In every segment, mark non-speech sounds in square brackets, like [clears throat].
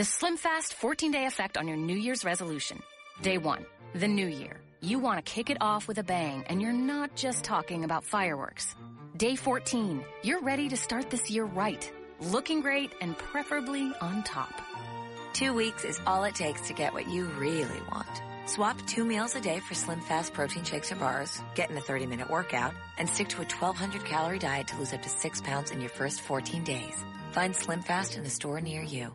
The SlimFast 14 day effect on your New Year's resolution. Day one, the new year. You want to kick it off with a bang, and you're not just talking about fireworks. Day 14, you're ready to start this year right, looking great and preferably on top. Two weeks is all it takes to get what you really want. Swap two meals a day for Slim Fast protein shakes or bars, get in a 30 minute workout, and stick to a 1200 calorie diet to lose up to six pounds in your first 14 days. Find Slim Fast in the store near you.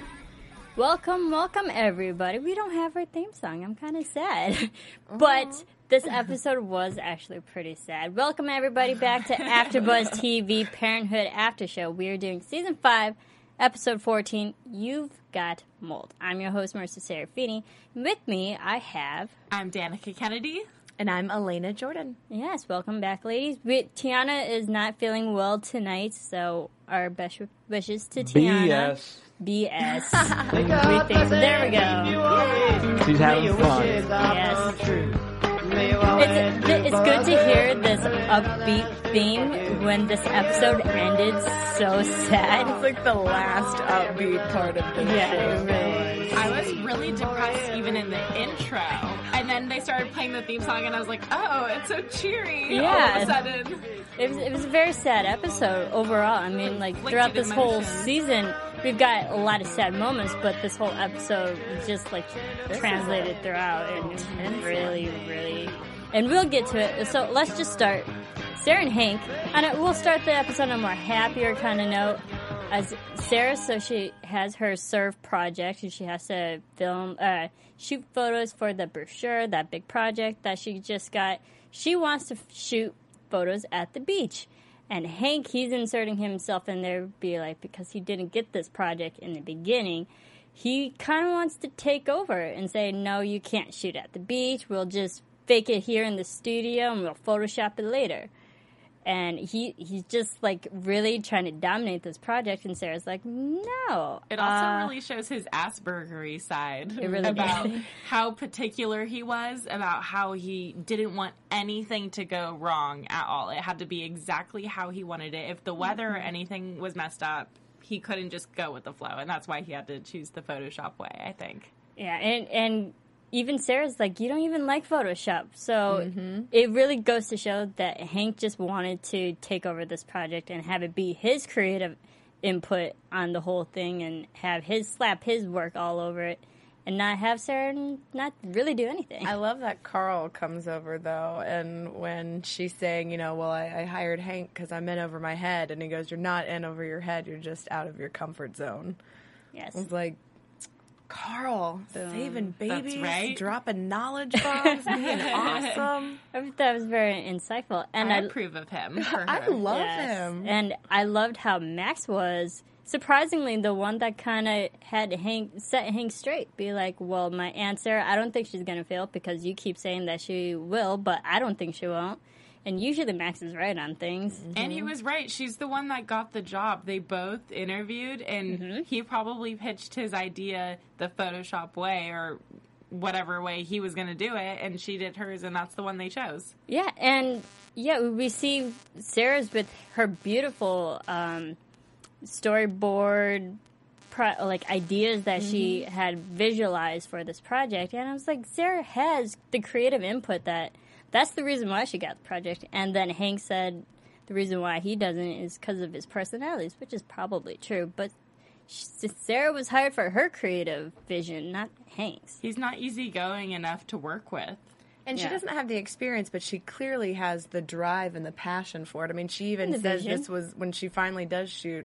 Welcome, welcome everybody. We don't have our theme song. I'm kind of sad. [laughs] but this episode was actually pretty sad. Welcome everybody back to [laughs] AfterBuzz TV Parenthood After Show. We are doing season 5, episode 14, You've Got Mold. I'm your host, Marissa Serafini. With me, I have... I'm Danica Kennedy. And I'm Elena Jordan. Yes, welcome back, ladies. We, Tiana is not feeling well tonight, so our best wishes to Tiana. BS. BS. we think, there we go. She's having fun. Yes. It's, it's good to hear this upbeat theme when this episode ended so sad. It's like the last upbeat part of the Yeah, show. Really depressed even in the intro. And then they started playing the theme song and I was like, oh, it's so cheery yeah. all of a sudden. It was, it was a very sad episode overall. I mean, like throughout this whole season, we've got a lot of sad moments, but this whole episode just like translated throughout and really, really. And we'll get to it. So let's just start. Sarah and Hank, and we'll start the episode on a more happier kind of note. As Sarah, so she has her serve project, and she has to film, uh, shoot photos for the brochure, that big project that she just got. She wants to shoot photos at the beach. And Hank, he's inserting himself in there, be like, because he didn't get this project in the beginning, he kind of wants to take over and say, no, you can't shoot at the beach. We'll just fake it here in the studio and we'll Photoshop it later. And he he's just like really trying to dominate this project. And Sarah's like, no. It also uh, really shows his Aspergery side It really about did. [laughs] how particular he was, about how he didn't want anything to go wrong at all. It had to be exactly how he wanted it. If the weather Mm-hmm. or anything was messed up, he couldn't just go with the flow, and that's why he had to choose the Photoshop way. I think. Yeah, and and even Sarah's like, you don't even like Photoshop. So mm-hmm. it really goes to show that Hank just wanted to take over this project and have it be his creative input on the whole thing and have his slap his work all over it and not have Sarah not really do anything. I love that Carl comes over though, and when she's saying, you know, well, I, I hired Hank because I'm in over my head, and he goes, "You're not in over your head. You're just out of your comfort zone." yes. It's like, Carl saving That's babies, right. dropping knowledge [laughs] bombs, being awesome. I thought that was very insightful. And I I, approve of him. [laughs] I love Yes. him. And I loved how Max was surprisingly the one that kind of had Hank set Hank straight. Be like, well, my answer, I don't think she's gonna fail because you keep saying that she will, but I don't think she won't. And usually Max is right on things. Mm-hmm. And he was right. She's the one that got the job. They both interviewed, and mm-hmm. he probably pitched his idea the Photoshop way or whatever way he was going to do it, and she did hers, and that's the one they chose. Yeah, and yeah, we see Sarah's with her beautiful um, storyboard, pro- like ideas that she mm-hmm. had visualized for this project, and I was like, Sarah has the creative input that that's the reason why she got the project. And then Hank said the reason why he doesn't is because of his personalities, which is probably true, but. sh- Sarah was hired for her creative vision, not Hank's. He's not easygoing enough to work with. And she doesn't have the experience, but she clearly has the drive and the passion for it. I mean, she even says vision. this was when she finally does shoot Hey,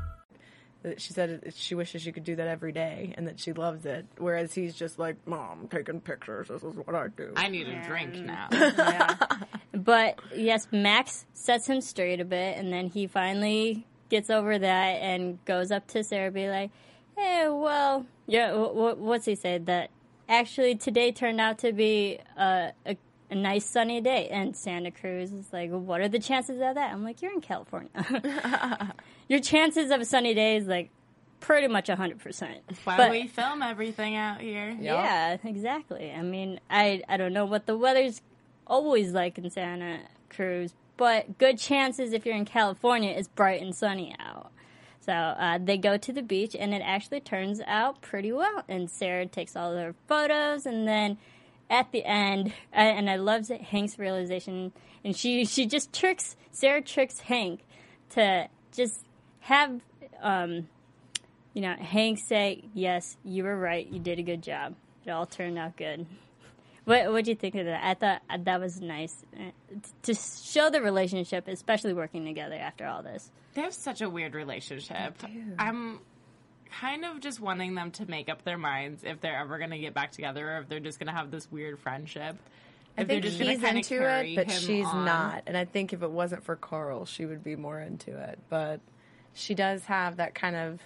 That she said she wishes she could do that every day and that she loves it. Whereas he's just like, Mom, taking pictures. This is what I do. I need a drink now. [laughs] But yes, Max sets him straight a bit, and then he finally gets over that and goes up to Sarah, be like, "Hey, well, yeah, w- w- what's he say? That actually today turned out to be a, a, a nice sunny day." And Santa Cruz is like, "What are the chances of that?" I'm like, "You're in California. [laughs] [laughs] Your chances of a sunny day is like pretty much hundred percent." Why we film everything out here? Yeah, exactly. I mean, I I don't know what the weather's always like in Santa Cruz, but good chances if you're in California, it's bright and sunny out. So uh, they go to the beach, and it actually turns out pretty well. And Sarah takes all their photos, and then at the end, and I love Hank's realization, and she she just tricks Sarah tricks Hank to just have um, you know, Hank say, "Yes, you were right. You did a good job. It all turned out good." What what do you think of that? I thought uh, that was nice uh, to show the relationship, especially working together after all this. They have such a weird relationship. I'm kind of just wanting them to make up their minds if they're ever going to get back together or if they're just going to have this weird friendship. I If they're think just gonna he's kinda into carry it, but she's on. not. And I think if it wasn't for Carl, she would be more into it. But she does have that kind of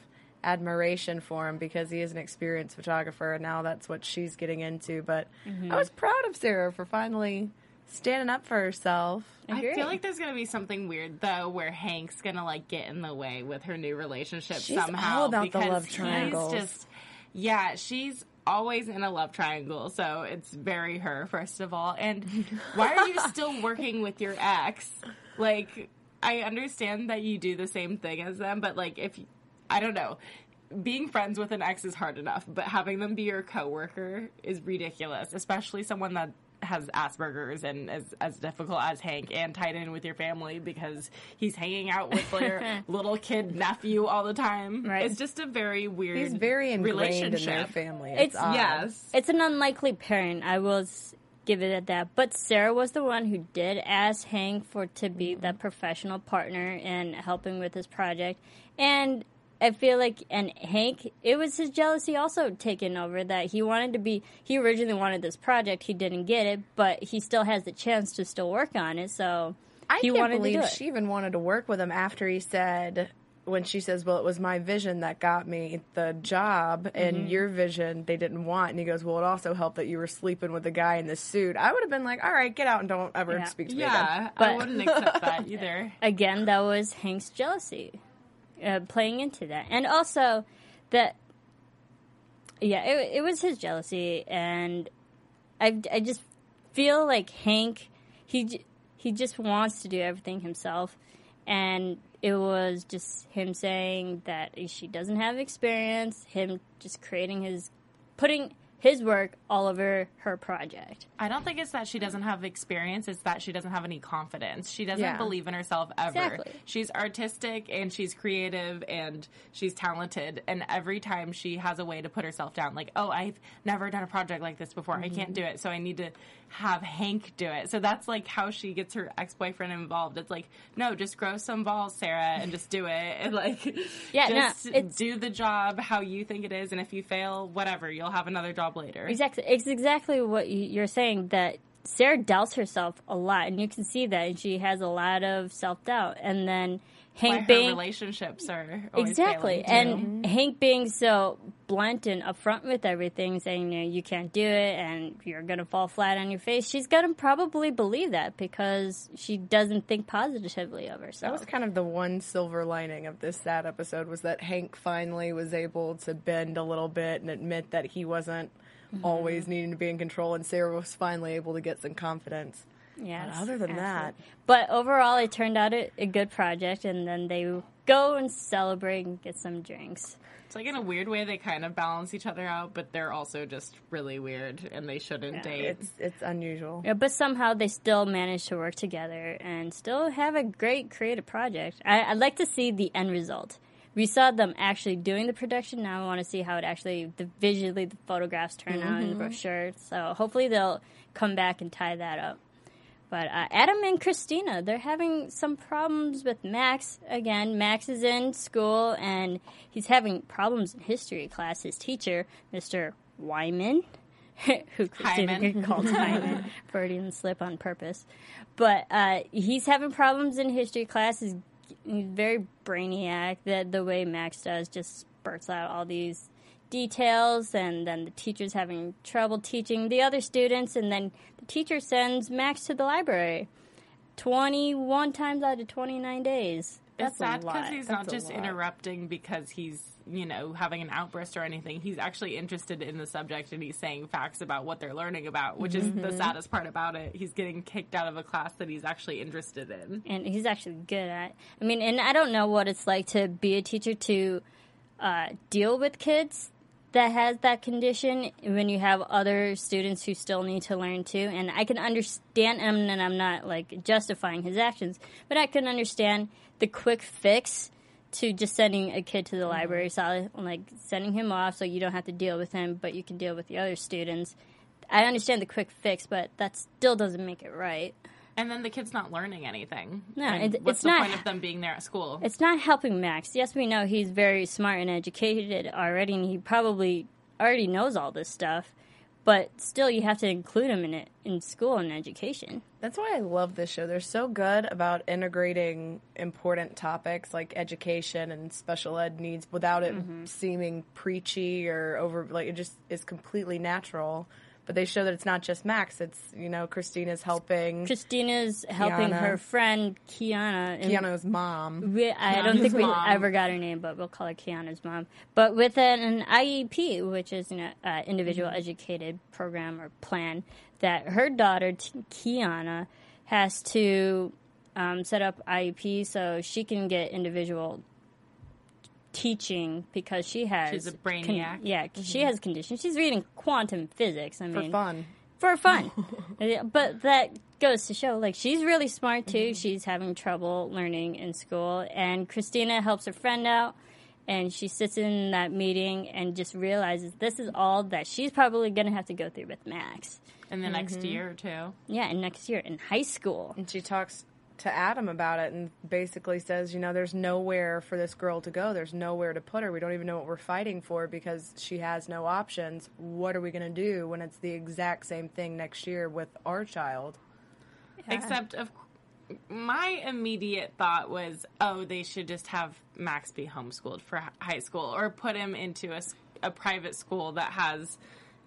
admiration for him because he is an experienced photographer, and now that's what she's getting into. But Mm-hmm. I was proud of Sarah for finally standing up for herself. I feel like there's gonna be something weird though, where Hank's gonna like get in the way with her new relationship She's somehow. all about the because love he's triangles. Just yeah, she's always in a love triangle, so it's very her first of all. And why are you still working with your ex? Like, I understand that you do the same thing as them, but like if I don't know. Being friends with an ex is hard enough, but having them be your coworker is ridiculous, especially someone that has Asperger's and is as difficult as Hank and tied in with your family because he's hanging out with your [laughs] little kid nephew all the time. Right. It's just a very weird He's very ingrained in their family. It's, It's. Yes. It's an unlikely pairing. I will s- give it at that. But Sarah was the one who did ask Hank for to be the professional partner in helping with this project, and I feel like and Hank, it was his jealousy also taking over that he wanted to be. He originally wanted this project, he didn't get it, but he still has the chance to still work on it. So I he can't wanted believe to do it. she even wanted to work with him after he said when she says, "Well, it was my vision that got me the job, and Mm-hmm. your vision they didn't want." And he goes, "Well, it also helped that you were sleeping with the guy in the suit." I would have been like, "All right, get out and don't ever Yeah. speak to me again." Yeah, I But- wouldn't accept that [laughs] either. again, that was Hank's jealousy uh, playing into that, and also that, yeah, it, it was his jealousy, and I, I just feel like Hank, he he just wants to do everything himself, and it was just him saying that she doesn't have experience, him just creating his, putting his work all over her project. I don't think it's that she doesn't have experience, it's that she doesn't have any confidence. She doesn't Yeah. believe in herself ever. Exactly. She's artistic and she's creative and she's talented. And every time she has a way to put herself down, like, oh, I've never done a project like this before. I can't mm-hmm. do it. So I need to have Hank do it. So that's like how she gets her ex boyfriend involved. It's like, no, just grow some balls, Sarah, and just do it. [laughs] And like, Yeah, just it's- do the job how you think it is. And if you fail, whatever, you'll have another job later. Exactly. It's exactly what you- you're saying that Sarah doubts herself a lot, and you can see that. And she has a lot of self doubt. And then Hank her being relationships are exactly, failing, too. and Hank being so blunt and upfront with everything, saying you know you can't do it and you're gonna fall flat on your face. She's gonna probably believe that because she doesn't think positively of herself. That was kind of the one silver lining of this sad episode was that Hank finally was able to bend a little bit and admit that he wasn't Mm-hmm. always needing to be in control, and Sarah was finally able to get some confidence. Yes, But other than that- but overall, it turned out a, a good project, and then they go and celebrate and get some drinks. It's like in a weird way they kind of balance each other out, but they're also just really weird and they shouldn't date. It's it's unusual. Yeah, but somehow they still manage to work together and still have a great creative project. I, I'd like to see the end result. We saw them actually doing the production. Now I want to see how it actually, the visually, the photographs turn out in the mm-hmm. brochure. So hopefully they'll come back and tie that up. But uh, Adam and Christina, they're having some problems with Max. Again, Max is in school and he's having problems in history class. His teacher, Mr. Wyman, [laughs] who Christina [laughs] called Hyman, Freudian slip on purpose. But uh, he's having problems in history class. He's, he's very brainiac. That the way Max does just spurts out all these details, and then the teacher's having trouble teaching the other students, and then the teacher sends Max to the library. 21 times out of 29 days. That's it's sad because he's That's not just lot. interrupting because he's, you know, having an outburst or anything. He's actually interested in the subject and he's saying facts about what they're learning about, which is the saddest part about it. He's getting kicked out of a class that he's actually interested in. and he's actually good at. I mean, and I don't know what it's like to be a teacher to uh, deal with kids that has that condition when you have other students who still need to learn too. And I can understand, and and I'm not like justifying his actions, but I can understand the quick fix to just sending a kid to the library, so like sending him off so you don't have to deal with him, but you can deal with the other students. I understand the quick fix, but that still doesn't make it right. And then the kid's not learning anything. No, And it- what's it's the not- point of them being there at school? It's not helping Max. Yes, we know he's very smart and educated already, and he probably already knows all this stuff. But still, you have to include him in it in school and education. That's why I love this show. They're so good about integrating important topics like education and special ed needs without it mm-hmm. seeming preachy or over like it just is completely natural. But they show that it's not just Max. It's you know Christina's helping Christina's helping Kiana. her friend Kiana. Kiana's mom. we, I don't Kiana's think we mom. ever got her name, but we'll call her Kiana's mom. But with an, an IEP, which is an uh, individual educated program or plan, that her daughter T- Kiana has to um, set up IEP so she can get individual teaching because she has She's a brainiac. yeah, she mm-hmm. has conditions. She's reading quantum physics. I mean, For fun. for fun. [laughs] But that goes to show, like, she's really smart too. Mm-hmm. She's having trouble learning in school, and Christina helps her friend out. And she sits in that meeting and just realizes this is all that she's probably going to have to go through with Max. in the next mm-hmm. year or two. Yeah, and next year in high school. And she talks to Adam about it and basically says, you know, there's nowhere for this girl to go. There's nowhere to put her. We don't even know what we're fighting for because she has no options. What are we going to do when it's the exact same thing next year with our child? Except, of my immediate thought was, oh, they should just have Max be homeschooled for high school or put him into a, a private school that has,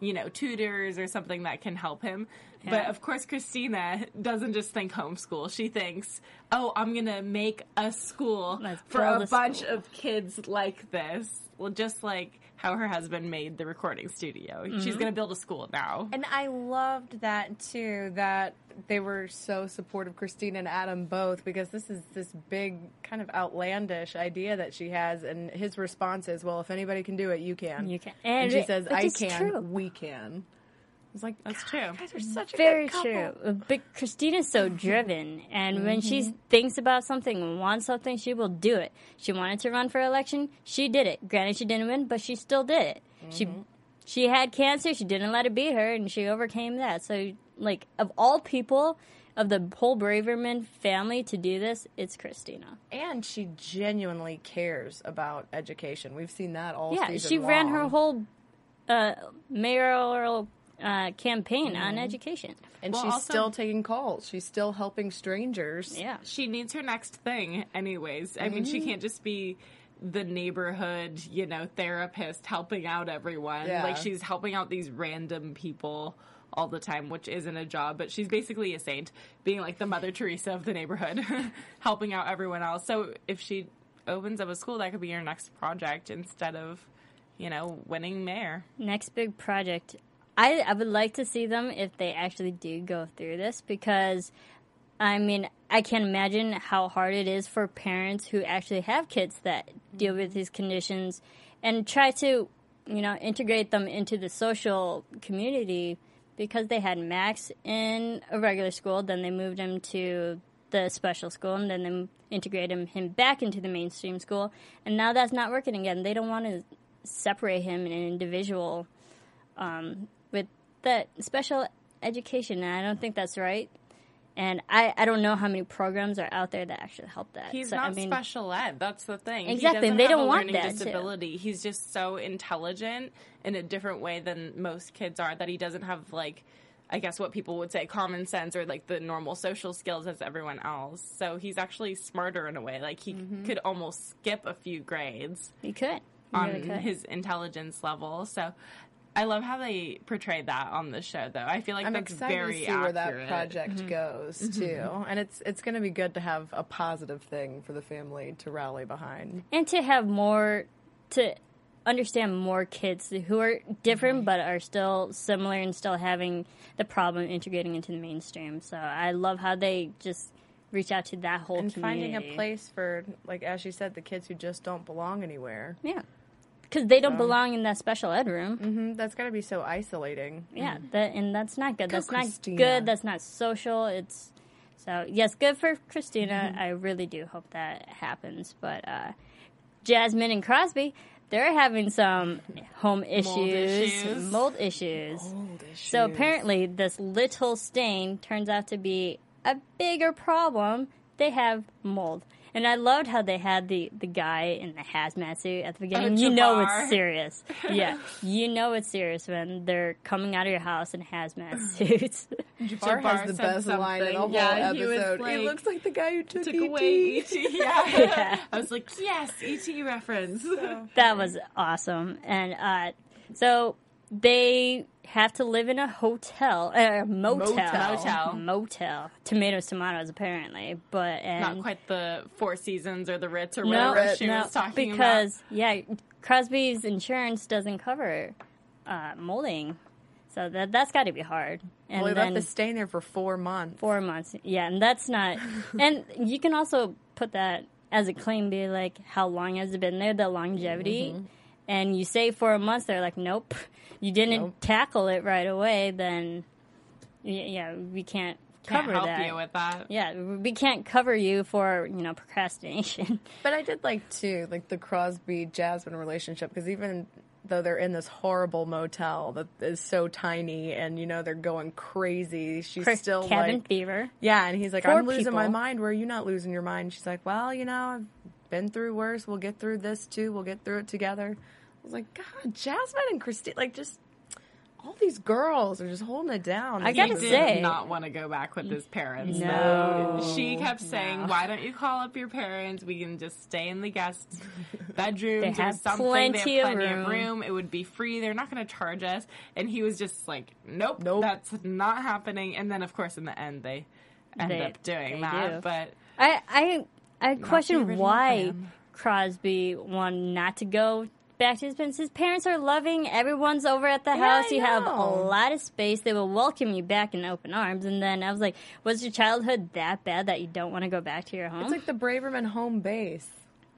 you know, tutors or something that can help him. But of course, Christina doesn't just think homeschool. She thinks, oh, I'm going to make a school Let's for a a bunch school. of kids like this. Well, just like how her husband made the recording studio. She's Mm-hmm. going to build a school now. And I loved that too, that they were so supportive, Christina and Adam both, because this is this big kind of outlandish idea that she has. And his response is, well, if anybody can do it, you can. You can. And, And she it- says, I can, true. we can. It's like, That's "God, true. You guys are such a Very good couple." true. Uh, But Christina's so driven, and when she thinks about something and wants something, she will do it. She wanted to run for election, she did it. Granted, she didn't win, but she still did it. She she had cancer, she didn't let it beat her, and she overcame that. So, like, of all people, of the whole Braverman family to do this, it's Christina. And she genuinely cares about education. We've seen that all Yeah, season she ran her whole uh, mayoral uh, campaign on education. And Well, she's also- still taking calls. She's still helping strangers. Yeah. she needs her next thing anyways i mean Mm-hmm. she can't just be the neighborhood you know therapist helping out everyone Yeah. like she's helping out these random people all the time which isn't a job but she's basically a saint being like the mother teresa of the neighborhood [laughs] helping out everyone else so if she opens up a school that could be your next project instead of you know winning mayor next big project. I, I would like to see them if they actually do go through this because, I mean, I can't imagine how hard it is for parents who actually have kids that deal with these conditions and try to, you know, integrate them into the social community because they had Max in a regular school, then they moved him to the special school, and then they integrated him, him back into the mainstream school, and now that's not working again. They don't want to separate him in an individual um, that special education, and I don't think that's right. And I, I don't know how many programs are out there that actually help that. He's So, not I mean, special ed. That's the thing. Exactly, He they have don't a want that, too. He's just so intelligent in a different way than most kids are. That he doesn't have like, I guess what people would say common sense or like the normal social skills as everyone else. So he's actually smarter in a way. Like he Mm-hmm. could almost skip a few grades He could. You on really could. his intelligence level. So. I love how they portrayed that on the show, though. I feel like I'm that's excited very to see where that accurate. project mm-hmm. goes mm-hmm. too, and it's it's going to be good to have a positive thing for the family to rally behind. and to have more to understand more kids who are different but are still similar and still having the problem integrating into the mainstream. So I love how they just reach out to that whole and community. finding a place for, like as you said, the kids who just don't belong anywhere. Yeah. Because they don't belong in that special ed room. hmm That's got to be so isolating. Yeah, that and that's not good. Go, that's Christina. not good. That's not social. It's so yes, good for Christina. Mm-hmm. I really do hope that happens. But uh, Jasmine and Crosby, they're having some home issues, issues. mold issues. So apparently, this little stain turns out to be a bigger problem. They have mold. And I loved how they had the, the guy in the hazmat suit at the beginning. you know Jabbar. it's serious. [laughs] Yeah, you know it's serious when they're coming out of your house in hazmat [clears throat] suits. Jabbar Jabbar has the said best line in the whole something. Yeah, he episode. He, like- looks like the guy who took, Took ET. away ET. [laughs] Yeah. I was like, yes, ET reference. that was awesome. And uh, so they have to live in a hotel, uh, motel, Motel. motel. Tomatoes, tomatoes, apparently, but and Not quite the Four Seasons or the Ritz or no, whatever she no, was talking about. because yeah, Crosby's insurance doesn't cover uh, molding, so that that's got to be hard. And Well, he then left the stain there for four months. four months, yeah, and that's not. [laughs] and you can also put that as a claim, be like, how long has it been there? The longevity, Mm-hmm. And you say for a month, they're like, nope, you didn't Nope. tackle it right away. Then, yeah, we can't Can't cover help that. you with that. yeah, we can't cover you for you know procrastination. [laughs] But I did like too, like the Crosby Jasmine relationship, because even though they're in this horrible motel that is so tiny, and you know they're going crazy, she's For still cabin like, fever. yeah, and he's like, Poor I'm losing my mind. Where are you not losing your mind? She's like, well, you know, I've been through worse. We'll get through this too. We'll get through it together. I was like, God, Jasmine and Christine, like just all these girls are just holding it down. I This gotta did say- not want to go back with his parents. No. though. She kept saying, "Why don't you call up your parents? We can just stay in the guest [laughs] bedroom They or have something. plenty they have of plenty room." of room. It would be free. They're not going to charge us." And he was just like, "Nope, Nope. that's not happening." And then, of course, in the end, they end They- up doing that. do. But I I I question why plan. Crosby wanted not to go back to his parents. His parents are loving. Everyone's over at the Yeah, house. I You have a lot of space. They will welcome you back in open arms. And then I was like, was your childhood that bad that you don't want to go back to your home? It's like the Braverman home base.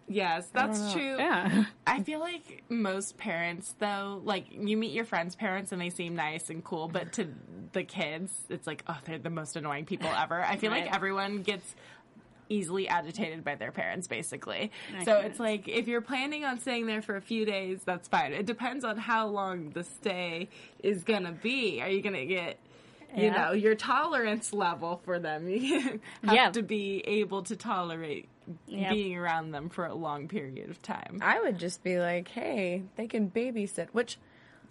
yes, that's true. yeah. [laughs] I feel like most parents, though, like you meet your friends' parents and they seem nice and cool, but to the kids, it's like, oh, they're the most annoying people ever. I feel Right. like everyone gets easily agitated by their parents, basically. I so can it's like if you're planning on staying there for a few days, that's fine. It depends on how long the stay is gonna be. Are you gonna get you Yeah. know your tolerance level for them? [laughs] You have Yeah. to be able to tolerate Yep. being around them for a long period of time. I would just be like, hey, they can babysit. Which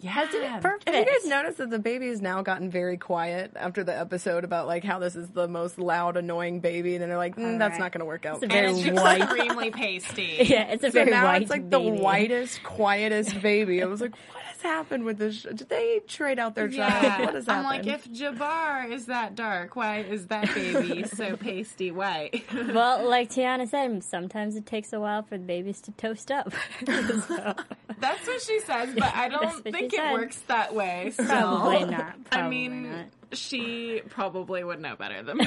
Yeah, has it, have you guys noticed that the baby has now gotten very quiet after the episode about like how this is the most loud, annoying baby, and then they're like, mm, that's Alright. not going to work out. It's a and very it's white. extremely pasty. [laughs] yeah, it's a so very now white it's like baby. the whitest, quietest baby. I was like, what has happened with this? Did they trade out their child? Yeah, What has I'm like, if Jabbar is that dark, why is that baby so [laughs] pasty white? [laughs] Well, like Tiana said, sometimes it takes a while for the babies to toast up. [laughs] So, That's what she says, but I don't think it said. works that way. still. probably not. I mean, not. She probably would know better than [laughs] me.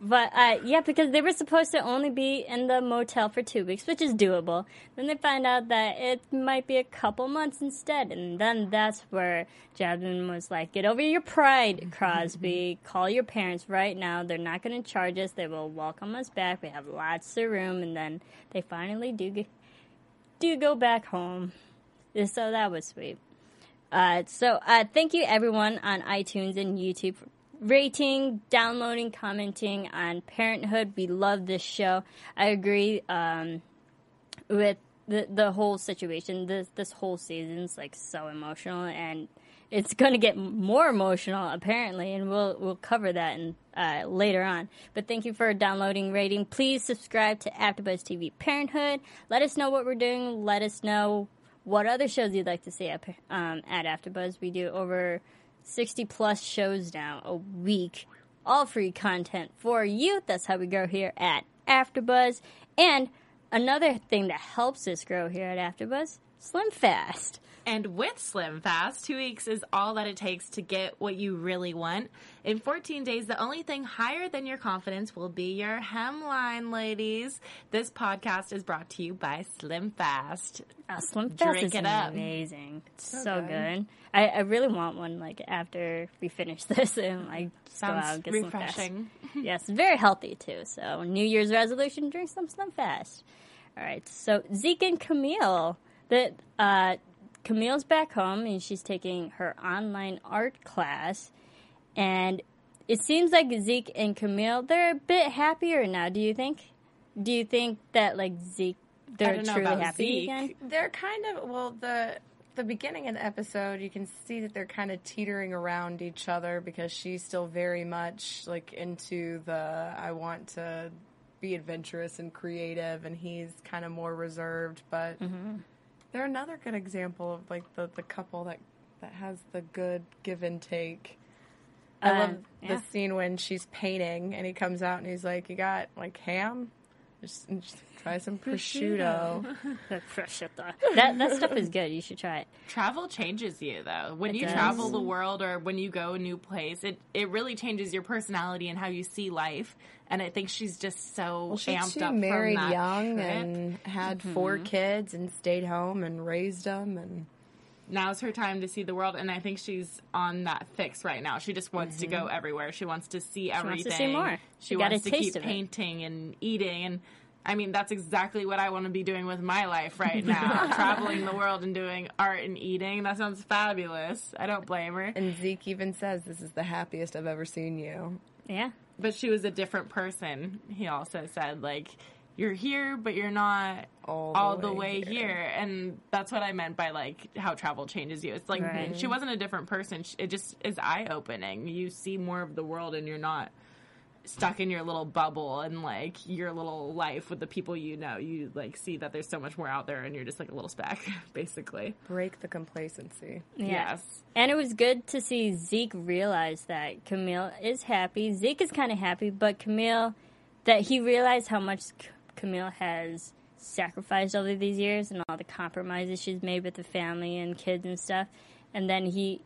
But uh, yeah, because they were supposed to only be in the motel for two weeks, which is doable. Then they find out that it might be a couple months instead, and then that's where Jasmine was like, "Get over your pride, [laughs] Crosby. Call your parents right now. They're not going to charge us. They will welcome us back. We have lots of room." And then they finally do get, do go back home. So that was sweet. Uh, so uh, thank you everyone on iTunes and YouTube for rating, downloading, commenting on Parenthood. We love this show. I agree um, with the the whole situation. This this whole season's like so emotional, and it's going to get more emotional apparently, and we'll we'll cover that in, uh, later on. But thank you for downloading, rating. Please subscribe to AfterBuzz TV Parenthood. Let us know what we're doing. Let us know what other shows you'd like to see at, um, at AfterBuzz. We do over 60 plus shows now a week, all free content for you. That's how we grow here at AfterBuzz. And another thing that helps us grow here at AfterBuzz, Slim Fast. And with Slim Fast, two weeks is all that it takes to get what you really want. In 14 days, the only thing higher than your confidence will be your hemline, ladies. This podcast is brought to you by Slim Fast. Uh, Slim Fast Drink is it up. amazing. It's so, So good. good. I, I really want one like after we finish [laughs] this and like just go out and get Slim Fast. [laughs] yes, very healthy too. So New Year's resolution: drink some Slim Fast. All right. So Zeke and Camille, that uh, Camille's back home and she's taking her online art class, and it seems like Zeke and Camille they're a bit happier now. Do you think? Do you think that like Zeke they're don't know truly about happy Zeke. again? They're kind of well the the beginning of the episode you can see that they're kind of teetering around each other because she's still very much like into the I want to be adventurous and creative and he's kind of more reserved but mm-hmm. They're another good example of like the the couple that that has the good give and take. I Um, love yeah. the scene when she's painting and he comes out and he's like, "You got like ham? Just, just try some prosciutto." [laughs] Prosciutto. that that stuff is good. You should try it. Travel changes you though. When It you does. travel the world or when you go a new place, it, it really changes your personality and how you see life. And I think she's just so Well, she amped too up married from that young trip. and had four kids and stayed home and raised them and now's her time to see the world and i think she's on that fix right now she just wants to go everywhere she wants to see Mm-hmm. wants everything to see more. she She wants to keep of it. painting and eating and i mean that's exactly what i want to be doing with my life right now [laughs] traveling the world and doing art and eating that sounds fabulous i don't blame her and Zeke even says this is the happiest I've ever seen you. Yeah. But she was a different person he also said like you're here but you're not All all, the the way way here. here. and that's what i meant by like how travel changes you it's like Right. she wasn't a different person it just is eye-opening you see more of the world and you're not stuck in your little bubble and like your little life with the people you know you like see that there's so much more out there and you're just like a little speck [laughs] basically Break the complacency. Yeah. yes And it was good to see Zeke realize that Camille is happy. Zeke is kind of happy, but Camille, that he realized how much C- Camille has sacrificed over these years and all the compromises she's made with the family and kids and stuff. And then he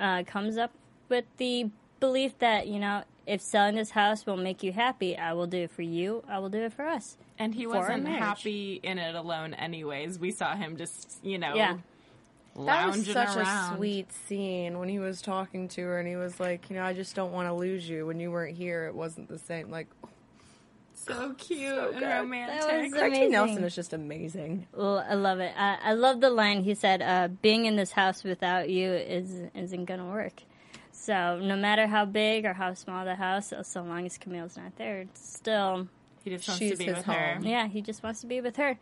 uh, comes up with the belief that, you know, if selling this house will make you happy, I will do it for you. I will do it for us. and he For wasn't happy in it alone anyways we saw him just you know Yeah. That was such around. a sweet scene when he was talking to her and he was like, you know, I just don't want to lose you. When you weren't here, it wasn't the same. Like, [laughs] so cute and good. romantic That was Craig T. amazing. Nelson is just amazing. Well, I love it. I, I love the line he said, uh, "Being in this house without you is isn't gonna work." So no matter how big or how small the house, so, so long as Camille's not there, it's still he just wants She's to be his with her home. yeah. He just wants to be with her,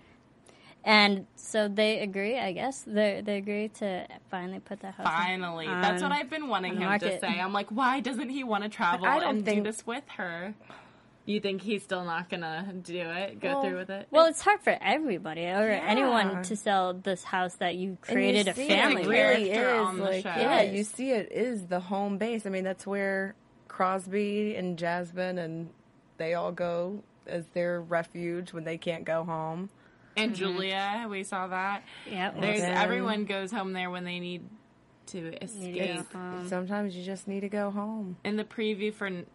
and so they agree. I guess they they agree to finally put the house. Finally, on- that's what I've been wanting him market. to say. I'm like, why doesn't he want to travel I don't and think- do this with her? You think he's still not gonna do it? Go Well, through with it? Well, it's hard for everybody or Yeah. anyone to sell this house that you And created you a family It really is on the like show. yeah, you see it is the home base. I mean, that's where Crosby and Jasmine and they all go as their refuge when they can't go home. and mm-hmm. Julia, we saw that. Yeah, There's then- everyone goes home there when they need to escape. go. Sometimes you just need to go home. In the preview for n-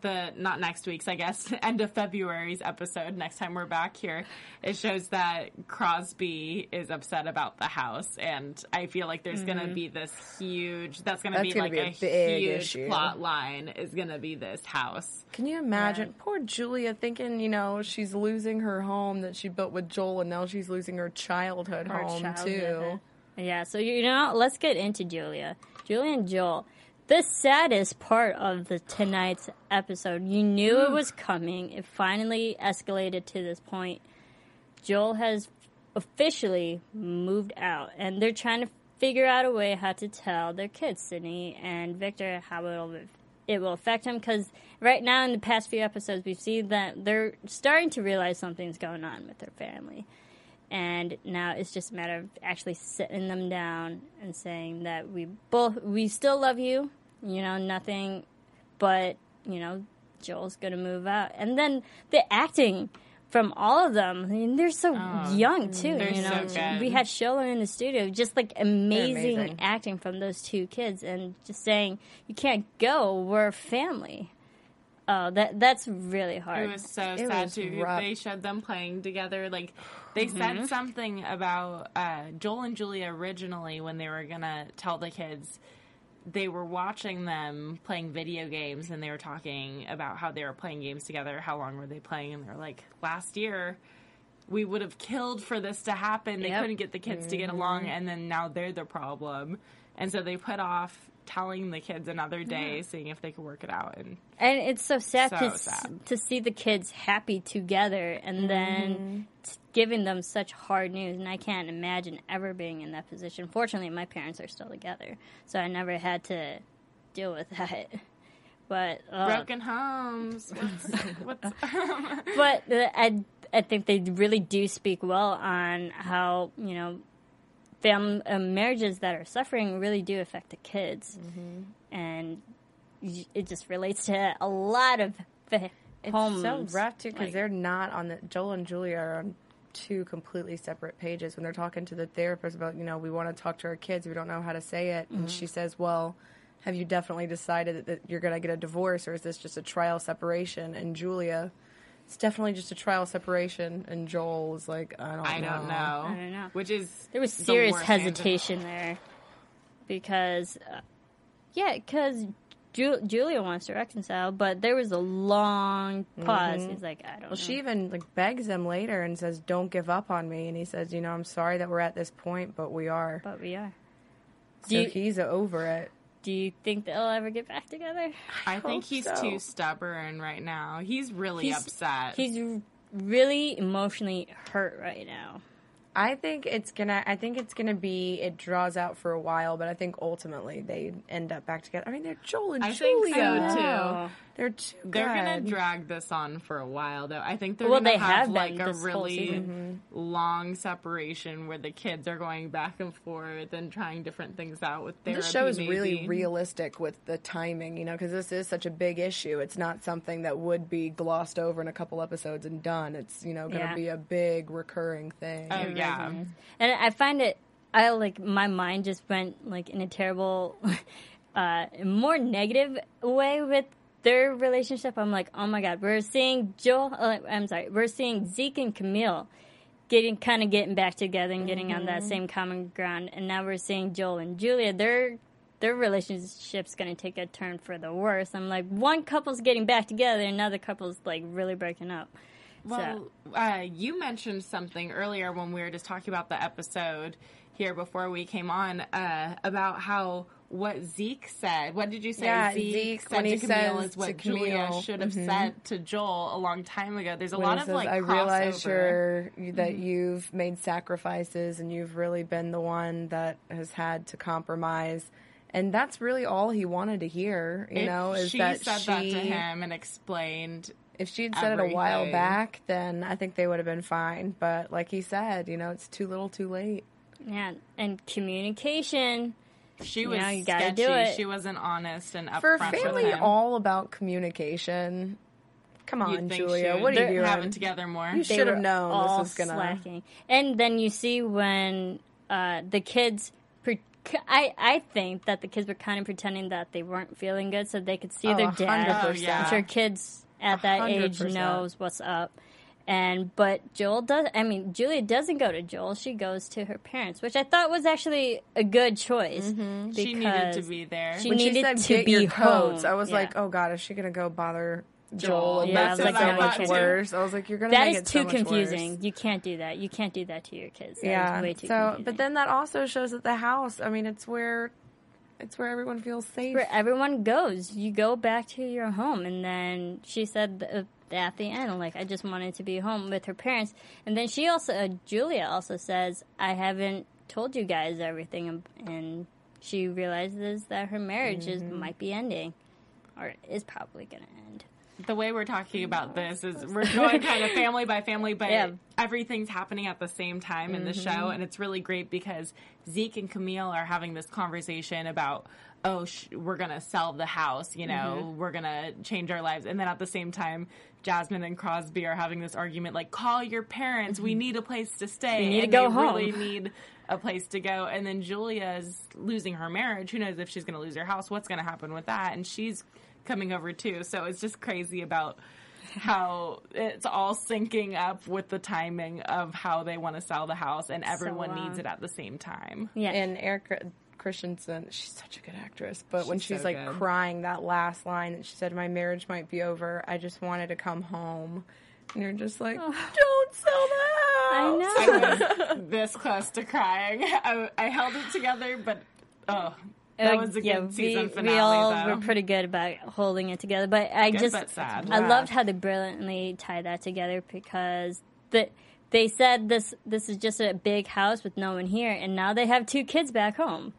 the not next week's, I guess, [laughs] end of February's episode, next time we're back here, it shows that Crosby is upset about the house, and I feel like there's gonna mm-hmm. be this huge. That's gonna That's be gonna like be a a, big huge issue. plot line. Is gonna be this house. Can you imagine poor Julia thinking, you know, she's losing her home that she built with Joel, and now she's losing her childhood Her home childhood. too. Yeah, so you know, let's get into Julia. Julia and Joel. The saddest part of the tonight's episode, you knew it hmm. was coming. It finally escalated to this point. Joel has officially moved out, and they're trying to figure out a way how to tell their kids, Sydney and Victor, how it'll it will affect them. Because right now, in the past few episodes, we've seen that they're starting to realize something's going on with their family and now it's just a matter of actually sitting them down and saying that we both we still love you you know nothing but you know joel's gonna move out and then the acting from all of them i mean they're so young too they're you know so we had Xolo in the studio just like amazing, amazing. acting from those two kids and just saying you can't go we're family oh that that's really hard It was so It sad was too. rough. They showed them playing together. Like they said something about uh, Joel and Julia originally when they were gonna tell the kids. They were watching them playing video games, and they were talking about how they were playing games together. How long were they playing? And they're like, last year we would have killed for this to happen. They Yep. couldn't get the kids to get mm-hmm. along, and then now they're the problem. And so they put off telling the kids another day, seeing if they could work it out. And And it's so sad, So to, s- sad. to see the kids happy together and then t- giving them such hard news. And I can't imagine ever being in that position. Fortunately, my parents are still together, so I never had to deal with [laughs] that. But uh, broken homes. What's, [laughs] what's but [laughs] uh, I I think they really do speak well on how you know fam- uh, marriages that are suffering really do affect the kids, and it just relates to a lot of fa- It's homes. so rough too because Like- they're not on the Joel and Julia are on two completely separate pages when they're talking to the therapist about you know we want to talk to our kids we don't know how to say it. And she says well have you definitely decided that, that you're going to get a divorce or is this just a trial separation? And Julia it's definitely just a trial separation and Joel is like I don't I know don't know. I don't know. Which is there was the serious worst answer. hesitation there because uh, yeah, because Ju- Julia wants to reconcile, but there was a long pause. He's like, I don't know. Well, she even like begs him later and says, "Don't give up on me." And he says, "You know, I'm sorry that we're at this point, but we are." but we are. So Do you, he's over it. Do you think they'll ever get back together? I think he's so. too stubborn right now. He's really He's- upset. He's really emotionally hurt right now. I think it's gonna. I think it's gonna be. It draws out for a while, but I think ultimately they end up back together. I mean, they're Joel and I think so, too. They're too They're gonna drag this on for a while, though. I think they're Well, gonna they have, have like a really long separation where the kids are going back and forth and trying different things out with therapy. This show is really realistic with the timing, you know, because this is such a big issue. It's not something that would be glossed over in a couple episodes and done. It's you know going to Yeah. be a big recurring thing. Oh yeah, And I find it, I like my mind just went like in a terrible, [laughs] uh, more negative way with their relationship. I'm like, oh my god, we're seeing Joel. Uh, I'm sorry, we're seeing Zeke and Camille getting kind of getting back together and getting on that same common ground, and now we're seeing Joel and Julia. Their their relationship's going to take a turn for the worse. I'm like, one couple's getting back together, and another couple's like really breaking up. Well, uh, you mentioned something earlier when we were just talking about the episode here before we came on uh, about how what Zeke said. What did you say? Yeah, Zeke, Zeke, said when to he Camille says is what to Julia should have mhm. said to Joel a long time ago. There's a When lot he of says, like I realize crossover. you're, you- that you've made sacrifices and you've really been the one that has had to compromise. And that's really all he wanted to hear, you If know, is she that said she, that to him and explained if she'd said it a while back, then I think they would have been fine. But like he said, you know, it's too little too late. Yeah, and communication. She was know, you gotta sketchy. do it. She wasn't honest and upfront For a with family him. all about communication, come on, Julia, what are would you have doing? it together more. You should have known all this was gonna. slacking. And then you see when uh, the kids pre- c- I, I think that the kids were kind of pretending that they weren't feeling good so they could see Oh, their a dad. hundred Oh, yeah. I'm sure kids at that hundred age knows what's up. And but Joel does. I mean, Julia doesn't go to Joel. She goes to her parents, which I thought was actually a good choice. Mm-hmm. She needed to be there. She when she needed said to get be your coats, home. I was Yeah. like, oh god, is she gonna go bother Joel. Joel? Yeah, that's like like, so yeah, much me too. worse. I was like, you're gonna That make is it so too much worse. confusing. You can't do that. You can't do that to your kids. That is Yeah. way too So, confusing. but then that also shows that the house. I mean, it's where it's where everyone feels safe. where everyone goes. You go back to your home, and then she said th- at the end, like, I just wanted to be home with her parents. And then she also, uh, Julia also says, I haven't told you guys everything, and, and she realizes that her marriage is Mm-hmm. might be ending, or is probably going to end. the way we're talking about this is we're going kind of family by family, but Yeah. everything's happening at the same time in the show, and it's really great because Zeke and Camille are having this conversation about. Oh, sh- we're gonna sell the house. You know, we're gonna change our lives, and then at the same time, Jasmine and Crosby are having this argument, like, "Call your parents. We need a place to stay. We need to go they home." Really [laughs] need a place to go." And then Julia's losing her marriage. Who knows if she's gonna lose her house? What's gonna happen with that? And she's coming over too. So it's just crazy about how it's all syncing up with the timing of how they want to sell the house and everyone uh, needs it at the same time. Yeah. And Erika Christensen, she's such a good actress. But when She's she's so like good. crying that last line that she said, "My marriage might be over. I just wanted to come home," and you're just like, "Don't sell the house." [laughs] I know. I was this close to crying. I, I held it together, but oh, that Uh, was a good season we, finale. we all though. were pretty good about holding it together, but I Good just but sad. I Yeah. loved how they brilliantly tied that together because the they said this this is just a big house with no one here, and now they have two kids back home.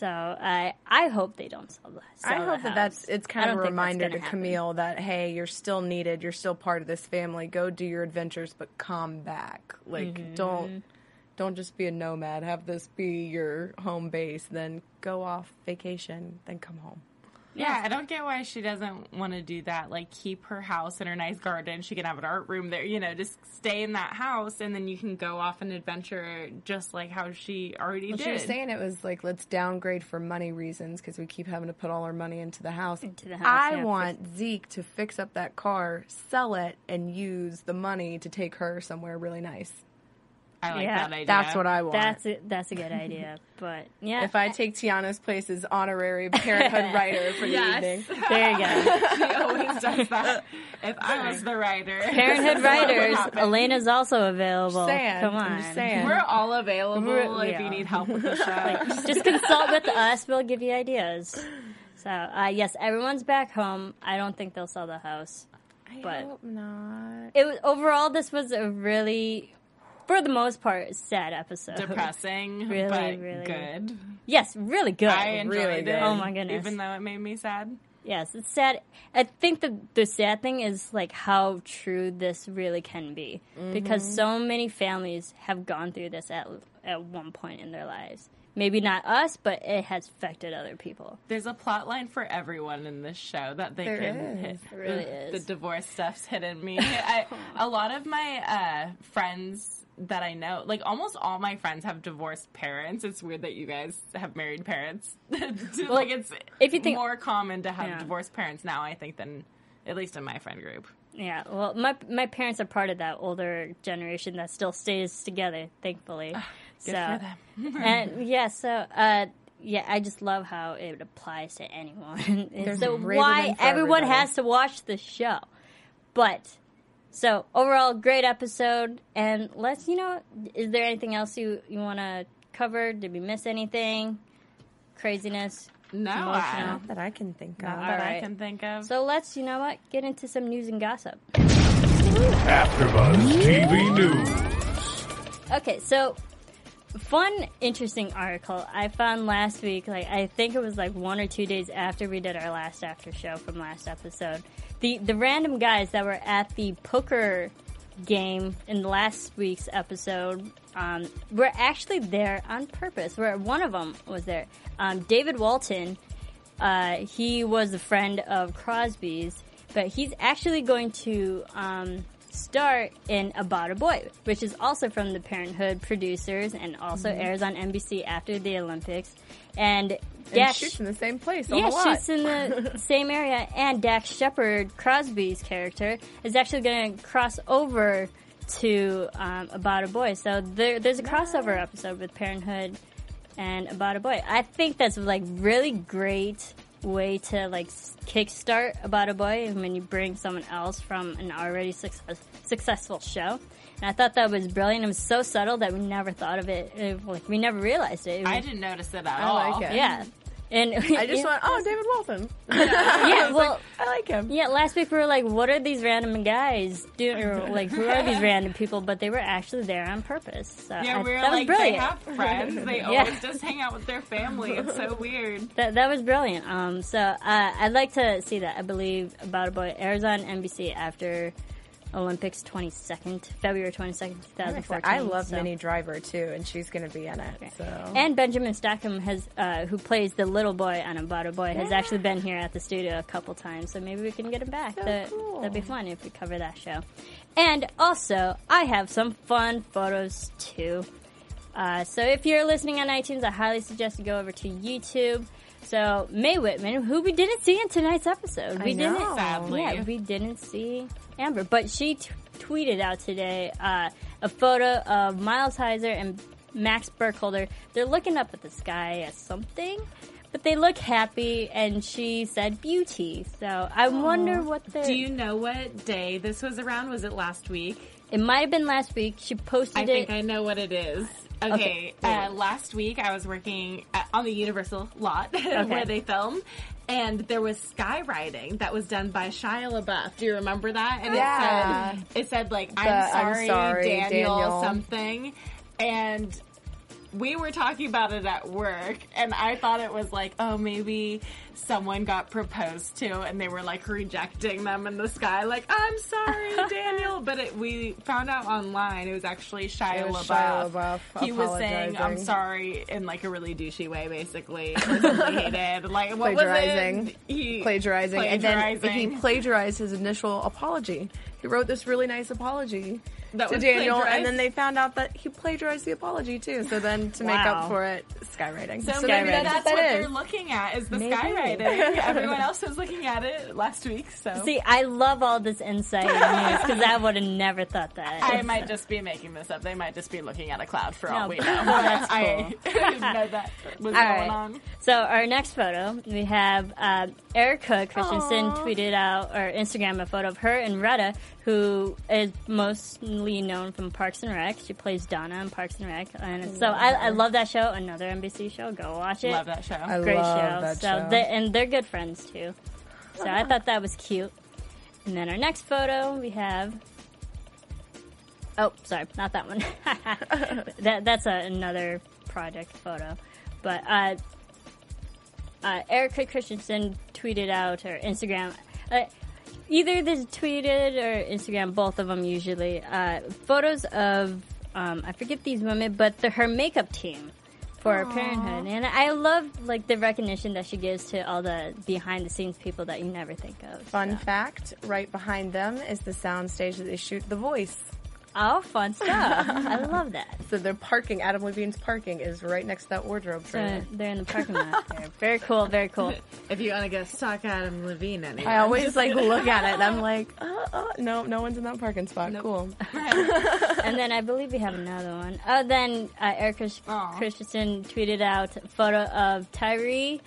So I I hope they don't sell the. I sell the hope that that's it's kind of a reminder to happen. Camille that hey, you're still needed. You're still part of this family. Go do your adventures, but come back. Like Mm-hmm. don't don't just be a nomad. Have this be your home base. Then go off vacation. Then come home. Yeah, I don't get why she doesn't want to do that. Like, keep her house and her nice garden. She can have an art room there. You know, just stay in that house, and then you can go off an adventure just like how she already Well, did. she was saying it was like let's downgrade for money reasons because we keep having to put all our money into the house. Into the house, I yeah, want Zeke to fix up that car, sell it, and use the money to take her somewhere really nice. I like Yeah, that idea. That's what I want. That's a, that's a good idea, but yeah, if I take Tiana's place as honorary parenthood [laughs] writer for the Yes. evening. there you go. [laughs] She always does that. If I was the writer, Parenthood this is what would writers, happen. Elena's also available. Saying, Come I'm on, just saying. We're all available We're- if yeah. you need help with the [laughs] show. just consult with us. We'll give you ideas. So, uh, yes, everyone's back home. I don't think they'll sell the house. I but- hope not. It was overall. This was a really, for the most part, sad episode. Depressing, [laughs] Really, but really. good. Yes, really good. I enjoyed really it. good. Oh my goodness. Even though it made me sad. Yes, it's sad. I think the the sad thing is like how true this really can be, because Mm-hmm. so many families have gone through this at at one point in their lives. Maybe not us, but it has affected other people. There's a plot line for everyone in this show that they There can is. hit. It really the, is. The divorce stuff's hitting me. [laughs] I, a lot of my uh, friends that I know, like almost all my friends have divorced parents. It's weird that you guys have married parents. [laughs] like it's if you think- more common to have Yeah. divorced parents now, I think, than at least in my friend group. Yeah, well, my my parents are part of that older generation that still stays together, thankfully. Good so, for them. [laughs] and yeah, so uh, yeah, I just love how it applies to anyone. [laughs] and There's so a why everyone everybody. has to watch the show. But so overall, great episode. And let's you know, is there anything else you you want to cover? Did we miss anything? Craziness. No, I, Not that I can think of. not All that I can think of. So let's you know what get into some news and gossip. AfterBuzz TV News. Okay, so fun, interesting article I found last week. Like I think it was like one or two days after we did our last after show from last episode. The the random guys that were at the poker game in last week's episode um, were actually there on purpose. Where one of them was there, um, David Walton. Uh, he was a friend of Crosby's, but he's actually going to um, star in About a Boy, which is also from the Parenthood producers and also Mhm. airs on NBC after the Olympics. And Dash shoots in the same place. yeah, shoots in the [laughs] same area. And Dax Shepard, Crosby's character, is actually going to cross over to um, About a Boy. So there, there's a crossover episode with Parenthood and About a Boy. I think that's like really great way to like s- kickstart About a Boy when you bring someone else from an already success, successful show. And I thought that was brilliant. It was so subtle that we never thought of it. it like we never realized it. It I didn't notice it at I all. like it. Yeah. And I just [laughs] went, oh, David Walton. [laughs] yeah, [laughs] was well, like, I like him. Yeah, last week we were like, what are these random guys doing? Or like, who are these random people? But they were actually there on purpose. So Yeah, I, we were that like, was they brilliant. have friends. They Yeah. always just hang out with their family. It's so weird. That, that was brilliant. Um, so uh, I'd like to see that. I believe About a Boy airs on NBC after Olympics 22nd, February 22nd, 2014. I love so. Minnie Driver too, and she's going to be in it. So And Benjamin Stockham has, uh, who plays the little boy on About a Boy, has actually been here at the studio a couple times. So maybe we can get him back. That, That'd be fun if we cover that show. And also, I have some fun photos too. Uh, so if you're listening on iTunes, I highly suggest you go over to YouTube. So Mae Whitman, who we didn't see in tonight's episode, I we know. didn't. Sadly. yeah, we didn't see Amber, but she t- tweeted out today uh, a photo of Miles Heizer and Max Burkholder. They're looking up at the sky at something, but they look happy. And she said beauty. So I wonder what the. Do you know what day this was around? Was it last week? It might have been last week. She posted it I it. think I know what it is. Okay, Okay. Uh, last week I was working at, on the Universal lot [laughs] where they film, and there was skywriting that was done by Shia LaBeouf. Do you remember that? And Yeah. it said, it said like I'm "I'm sorry, sorry, Daniel, Daniel." something, and we were talking about it at work, and I thought it was like, oh, maybe someone got proposed to, and they were like rejecting them in the sky, like, I'm sorry, [laughs] Daniel. But it, we found out online it was actually Shia was LaBeouf. Shia LaBeouf He was saying, "I'm sorry" in like a really douchey way, basically. For something he did, like what was plagiarizing, it? He plagiarizing, plagiarizing. and then he plagiarized his initial apology. He wrote this really nice apology That to was Daniel, and then they found out that he plagiarized the apology too. So then, to make up for it, skywriting. So, So, maybe maybe that's, that's what what that they're looking at is the Maybe. skywriting. [laughs] Everyone else was looking at it last week, so See, I love all this insight news because I would have never thought that. I might just be making this up. They might just be looking at a cloud for all we [laughs] know. well, that's I didn't [laughs] know that was All going right. on. So our next photo, we have uh, Erika Christensen tweeted out or Instagram a photo of her and Retta, who is mostly known from Parks and Rec. She plays Donna in Parks and Rec, and so I, I love that show. Another NBC show. Go watch it. Love that show. I Great love show. that so show. They, and they're good friends too. So I thought that was cute. And then our next photo, we have. Oh, sorry, not that one. [laughs] that that's a, another project photo, but uh, uh, Erika Christensen tweeted out or Instagram. Uh, either they tweeted or Instagram, both of them usually, uh, photos of um, I forget these women, but the, her makeup team for Parenthood, and I love like the recognition that she gives to all the behind the scenes people that you never think of. Fun so. fact: right behind them is the sound stage that they shoot The Voice. Oh, fun stuff! I love that. So their parking, Adam Levine's parking, is right next to that wardrobe So trailer. they're in the parking lot. [laughs] There. Very cool. Very cool. If you want to go stalk Adam Levine, anyway. I always like look at it. and I'm like, uh, uh, no, no one's in that parking spot. Cool. [laughs] and then I believe we have another one. Oh, then uh, Erika Christensen tweeted out a photo of Tyree,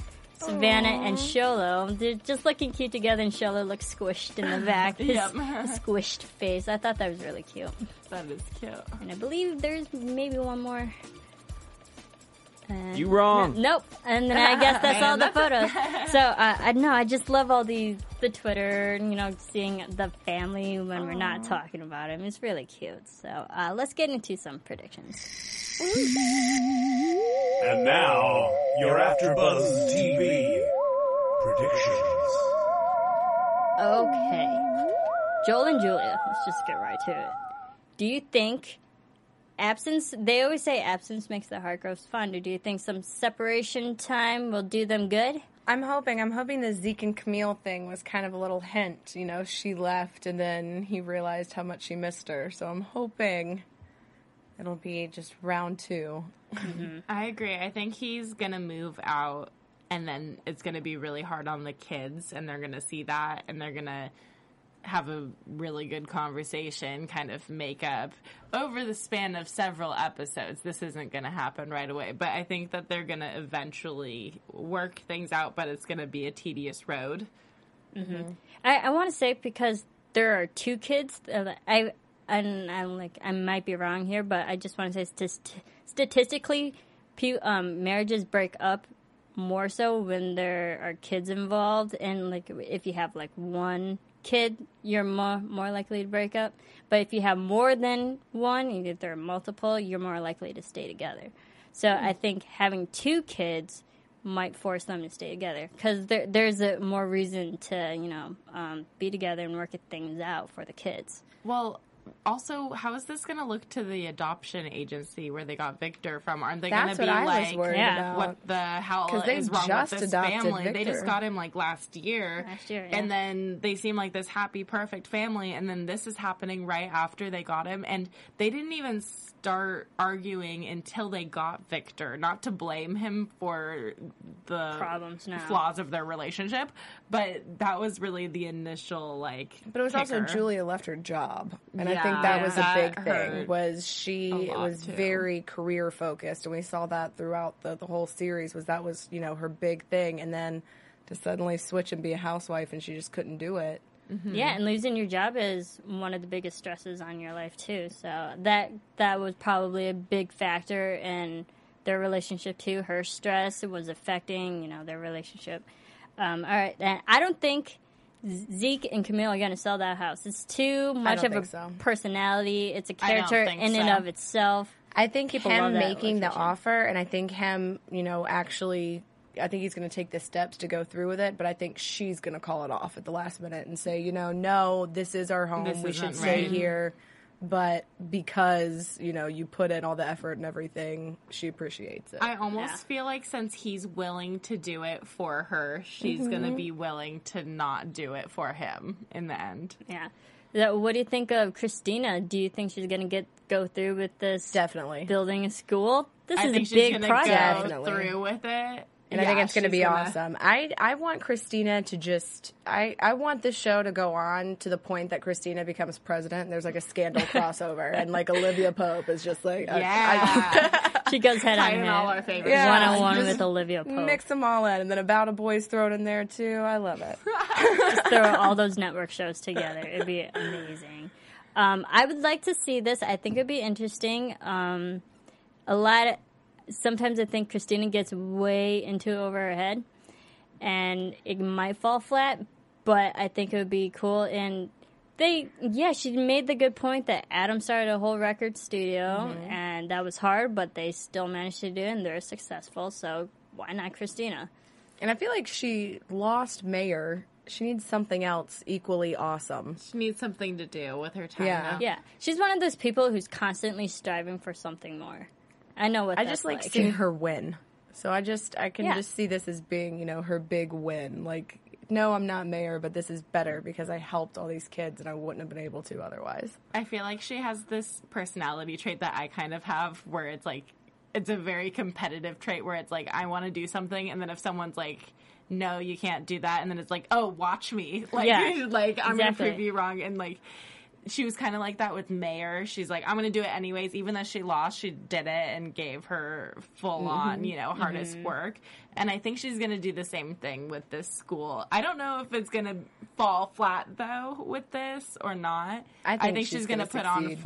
Savannah, and Xolo. They're just looking cute together, and Xolo looks squished in the [laughs] back. His, Yep. [laughs] squished face. I thought that was really cute. That is cute. And I believe there's maybe one more. Uh, You wrong. Nope. And then I guess that's all the photos. [laughs] So uh, I know I just love all these the Twitter, and you know, seeing the family when we're not talking about them. It's really cute. So uh, let's get into some predictions. And now, your AfterBuzz TV predictions. Okay. Joel and Julia. Let's just get right to it. Do you think absence? They always say absence makes the heart grow fonder. Do you think some separation time will do them good? I'm hoping. I'm hoping the Zeke and Camille thing was kind of a little hint. You know, she left and then he realized how much she missed her. So I'm hoping it'll be just round 2 mm-hmm. [laughs] I agree. I think he's gonna move out, and then it's gonna be really hard on the kids, and they're gonna see that, and they're gonna have a really good conversation, kind of make up over the span of several episodes. This isn't gonna happen right away, but I think that they're gonna eventually work things out, but it's gonna be a tedious road. I, I want to say because there are two kids. Uh, I and I'm like I might be wrong here, but I just want to say st- statistically, pu- um, marriages break up more so when there are kids involved, and like if you have like one kid, you're more more likely to break up. But if you have more than one, if there are multiple, you're more likely to stay together. So I think having two kids might force them to stay together because there, there's a more reason to you know um, be together and work things out for the kids. Well, also, how is this going to look to the adoption agency where they got Victor from? Aren't they going to be I like, Yeah. about. what the hell 'Cause they is wrong just with this adopted family? They just got him like last year, Last year, and then they seem like this happy, perfect family, and then this is happening right after they got him, and they didn't even start arguing until they got Victor. Not to blame him for the Problems now. flaws of their relationship, but that was really the initial like. But it was also. Julia left her job, and I think that was a big hurt thing. Was she was too. very career focused, and we saw that throughout the, the whole series. Was that was you know her big thing, and then to suddenly switch and be a housewife, and she just couldn't do it. Yeah, and losing your job is one of the biggest stresses on your life too. So that that was probably a big factor in their relationship too. Her stress was affecting you know their relationship. Um, all right, and I don't think Zeke and Camille are going to sell that house. It's too much of a so. personality. It's a character think in and of itself. I think People him love that making the offer, and I think him, you know, actually, I think he's going to take the steps to go through with it. But I think she's going to call it off at the last minute and say, you know, no, this is our home. This we should stay right. here. But because you know you put in all the effort and everything, she appreciates it. I almost Yeah. feel like since he's willing to do it for her, she's Mm-hmm. going to be willing to not do it for him in the end. Yeah. That- What do you think of Christina? Do you think she's going to get go through with this Definitely. building a school? This I is think a she's big going to project. go through with it. And I think it's going to be gonna- awesome. I I want Christina to just I I want this show to go on to the point that Christina becomes president. And there's like a scandal [laughs] crossover, and like Olivia Pope is just like I- I- [laughs] Yeah. She goes head on Tying head. all our favorites. Yeah. One on one with Olivia Pope. mix them all in, and then About a Boy's thrown in there too. I love it. [laughs] Just throw all those network shows together. It'd be amazing. Um, I would like to see this. I think it'd be interesting. Um, a lot. Of, sometimes I think Christina gets way into it over her head, and it might fall flat. But I think it would be cool. And they, yeah, she made the good point that Adam started a whole record studio, mm-hmm. and that was hard, but they still managed to do it, and they're successful. So why not Christina? And I feel like she lost Mayor. She needs something else equally awesome. She needs something to do with her time. Yeah. now. Yeah, she's one of those people who's constantly striving for something more. I know what I that's just like, seeing [laughs] her win. So I just I can Yeah. just see this as being, you know, her big win. Like, no, I'm not mayor, but this is better because I helped all these kids and I wouldn't have been able to otherwise. I feel like she has this personality trait that I kind of have where it's like it's a very competitive trait where it's like I want to do something and then if someone's like no you can't do that and then it's like oh watch me [laughs] like Yeah, [laughs] like I'm going to prove you wrong and like she was kind of like that with Mayor. She's like, I'm going to do it anyways. Even though she lost, she did it and gave her full on, mm-hmm. you know, hardest mm-hmm. work. And I think she's going to do the same thing with this school. I don't know if it's going to fall flat though with this or not. I think she's, she's going to gonna put on succeed.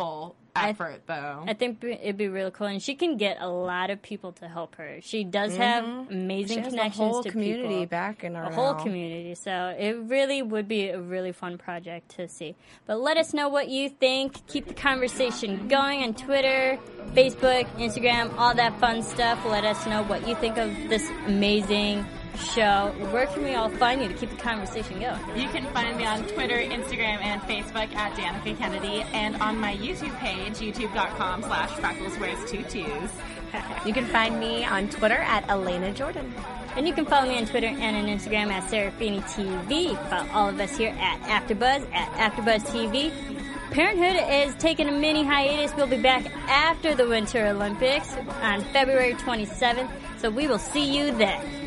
Full I- effort though. I think it'd be really cool, and she can get a lot of people to help her. She does mm-hmm. have amazing She has the connections whole to community people. backing her a whole now. community. So it really would be a really fun project to see. But let us know what you think. Keep the conversation going on Twitter, Facebook, Instagram, all that fun stuff. Let us know what you think of this amazing show. Where can we all find you to keep the conversation going? You can find me on Twitter, Instagram, and Facebook at Danica Kennedy, and on my YouTube page, youtube.com slash freckles wears two twos. [laughs] You can find me on Twitter at Elena Jordan. And you can follow me on Twitter and on Instagram at Serafini TV. Follow all of us here at AfterBuzz at AfterBuzz TV. Parenthood is taking a mini hiatus. We'll be back after the Winter Olympics on February 27th. So we will see you then.